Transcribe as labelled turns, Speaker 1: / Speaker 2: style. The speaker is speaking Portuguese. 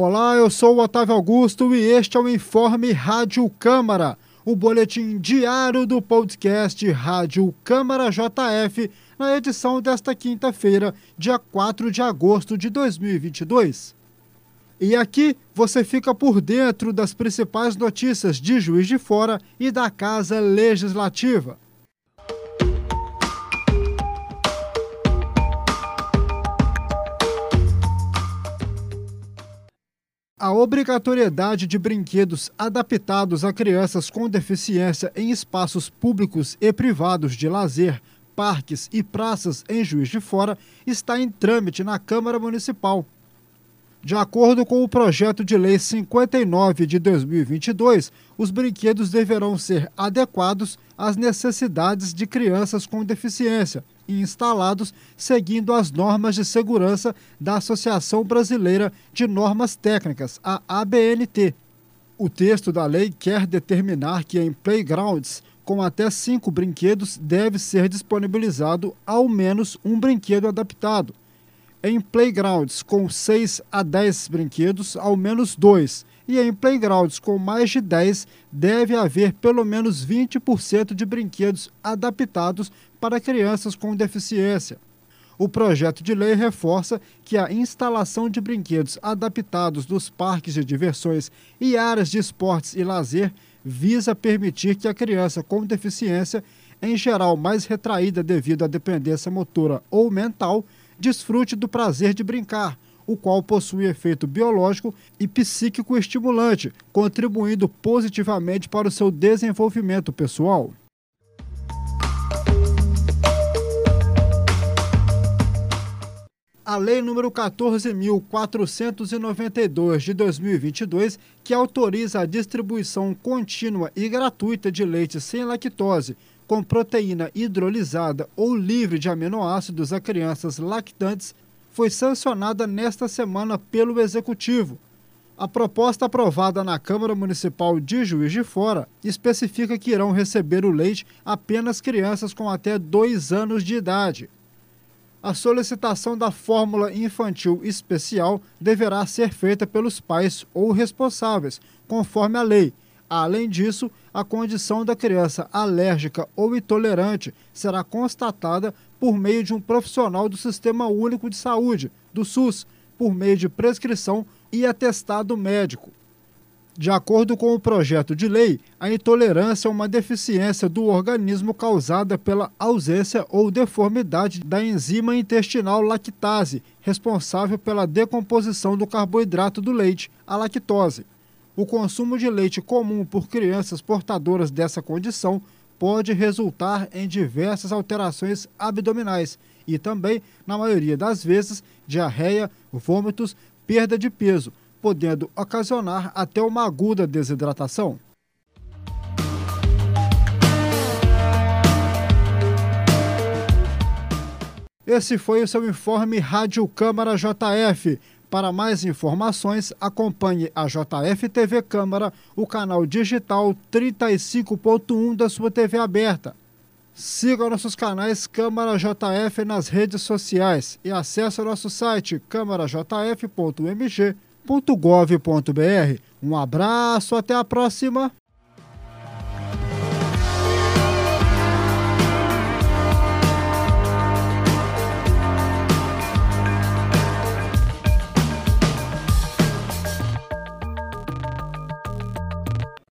Speaker 1: Olá, eu sou o Otávio Augusto e este é o Informe Rádio Câmara, o boletim diário do podcast Rádio Câmara JF, na edição desta quinta-feira, dia 4 de agosto de 2022. E aqui você fica por dentro das principais notícias de Juiz de Fora e da Casa Legislativa. A obrigatoriedade de brinquedos adaptados a crianças com deficiência em espaços públicos e privados de lazer, parques e praças em Juiz de Fora está em trâmite na Câmara Municipal. De acordo com o projeto de lei 59 de 2022, os brinquedos deverão ser adequados às necessidades de crianças com deficiência e instalados seguindo as normas de segurança da Associação Brasileira de Normas Técnicas, a ABNT. O texto da lei quer determinar que em playgrounds com até cinco brinquedos deve ser disponibilizado ao menos um brinquedo adaptado em playgrounds com 6 a 10 brinquedos, ao menos dois. E em playgrounds com mais de 10, deve haver pelo menos 20% de brinquedos adaptados para crianças com deficiência. O projeto de lei reforça que a instalação de brinquedos adaptados nos parques de diversões e áreas de esportes e lazer visa permitir que a criança com deficiência, em geral mais retraída devido à dependência motora ou mental, desfrute do prazer de brincar, o qual possui efeito biológico e psíquico estimulante, contribuindo positivamente para o seu desenvolvimento pessoal. A Lei nº 14.492 de 2022, que autoriza a distribuição contínua e gratuita de leite sem lactose com proteína hidrolisada ou livre de aminoácidos a crianças lactantes foi sancionada nesta semana pelo Executivo. A proposta aprovada na Câmara Municipal de Juiz de Fora especifica que irão receber o leite apenas crianças com até dois anos de idade. A solicitação da fórmula infantil especial deverá ser feita pelos pais ou responsáveis, conforme a lei Além disso, a condição da criança alérgica ou intolerante será constatada por meio de um profissional do Sistema Único de Saúde, do SUS, por meio de prescrição e atestado médico. De acordo com o projeto de lei, a intolerância é uma deficiência do organismo causada pela ausência ou deformidade da enzima intestinal lactase, responsável pela decomposição do carboidrato do leite, a lactose. O consumo de leite comum por crianças portadoras dessa condição pode resultar em diversas alterações abdominais e também, na maioria das vezes, diarreia, vômitos, perda de peso, podendo ocasionar até uma aguda desidratação. Esse foi o seu informe Rádio Câmara JF. Para mais informações, acompanhe a JF TV Câmara, o canal digital 35.1 da sua TV aberta. Siga nossos canais Câmara JF nas redes sociais e acesse nosso site câmarajf.mg.gov.br. Um abraço, até a próxima!